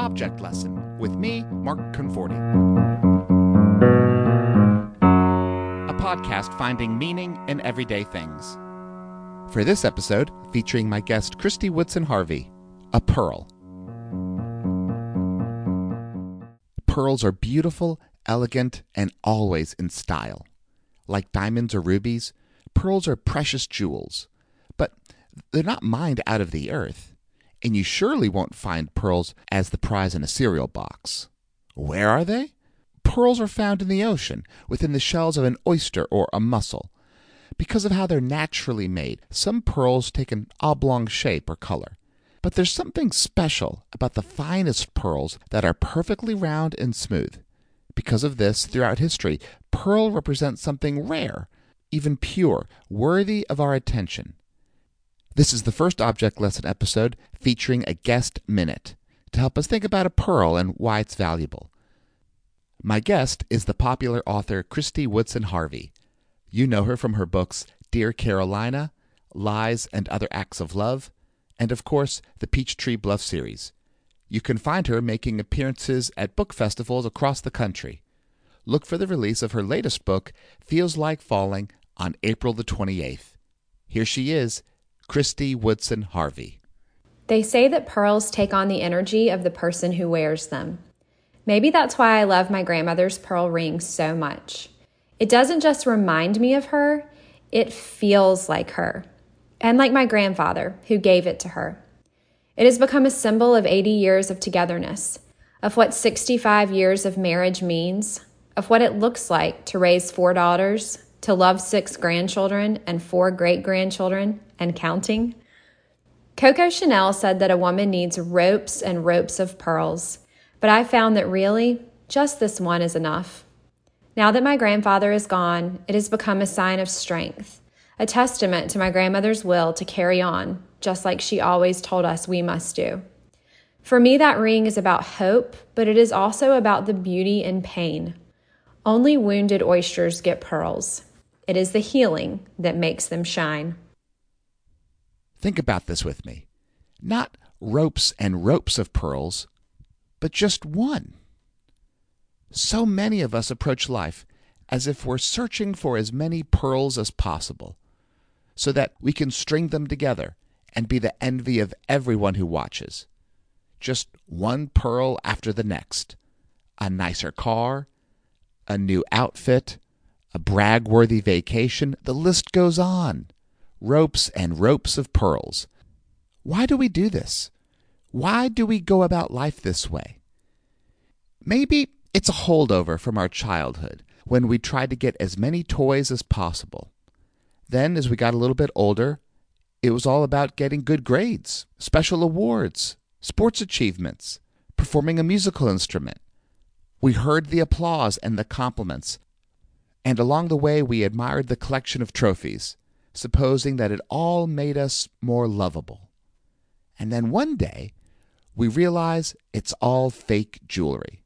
Object Lesson with me, Mark Conforti. A podcast finding meaning in everyday things. For this episode, featuring my guest Kristy Woodson Harvey, a pearl. Pearls are beautiful, elegant, and always in style. Like diamonds or rubies, pearls are precious jewels, but they're not mined out of the earth, and you surely won't find pearls as the prize in a cereal box. Where are they? Pearls are found in the ocean, within the shells of an oyster or a mussel. Because of how they're naturally made, some pearls take an oblong shape or color. But there's something special about the finest pearls that are perfectly round and smooth. Because of this, throughout history, pearl represents something rare, even pure, worthy of our attention. This is the first object lesson episode featuring a guest minute to help us think about a pearl and why it's valuable. My guest is the popular author Kristy Woodson Harvey. You know her from her books Dear Carolina, Lies and Other Acts of Love, and of course, the Peachtree Bluff series. You can find her making appearances at book festivals across the country. Look for the release of her latest book, Feels Like Falling, on April the 28th. Here she is, Kristy Woodson Harvey. They say that pearls take on the energy of the person who wears them. Maybe that's why I love my grandmother's pearl ring so much. It doesn't just remind me of her, it feels like her, and like my grandfather who gave it to her. It has become a symbol of 80 years of togetherness, of what 65 years of marriage means, of what it looks like to raise four daughters, to love six grandchildren and four great grandchildren and counting. Coco Chanel said that a woman needs ropes and ropes of pearls, but I found that really, just this one is enough. Now that my grandfather is gone, it has become a sign of strength, a testament to my grandmother's will to carry on, just like she always told us we must do. For me, that ring is about hope, but it is also about the beauty in pain. Only wounded oysters get pearls. It is the healing that makes them shine. Think about this with me. Not ropes and ropes of pearls, but just one. So many of us approach life as if we're searching for as many pearls as possible, so that we can string them together and be the envy of everyone who watches. Just one pearl after the next a nicer car, a new outfit, a brag worthy vacation, the list goes on. Ropes and ropes of pearls. Why do we do this? Why do we go about life this way? Maybe it's a holdover from our childhood when we tried to get as many toys as possible. Then, as we got a little bit older, it was all about getting good grades, special awards, sports achievements, performing a musical instrument. We heard the applause and the compliments, and along the way we admired the collection of trophies, supposing that it all made us more lovable. And then one day, we realize it's all fake jewelry.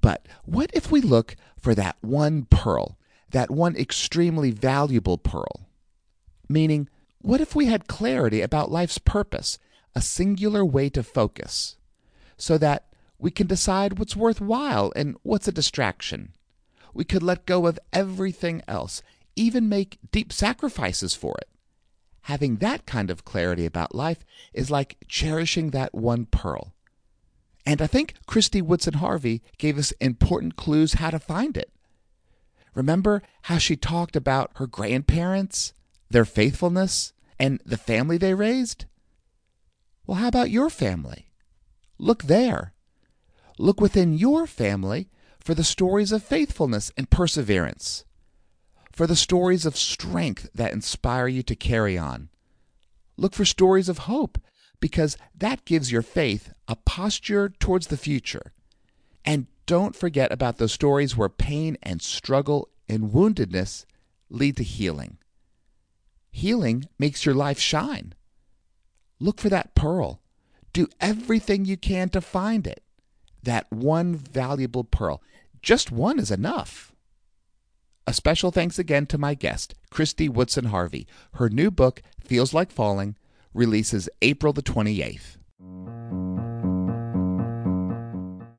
But what if we look for that one pearl, that one extremely valuable pearl? Meaning, what if we had clarity about life's purpose, a singular way to focus, so that we can decide what's worthwhile and what's a distraction? We could let go of everything else, even make deep sacrifices for it. Having that kind of clarity about life is like cherishing that one pearl. And I think Kristy Woodson Harvey gave us important clues how to find it. Remember how she talked about her grandparents, their faithfulness, and the family they raised? Well, how about your family? Look there. Look within your family for the stories of faithfulness and perseverance, for the stories of strength that inspire you to carry on. Look for stories of hope because that gives your faith a posture towards the future. And don't forget about those stories where pain and struggle and woundedness lead to healing. Healing makes your life shine. Look for that pearl. Do everything you can to find it. That one valuable pearl. Just one is enough. A special thanks again to my guest, Kristy Woodson Harvey. Her new book, Feels Like Falling, releases April the 28th.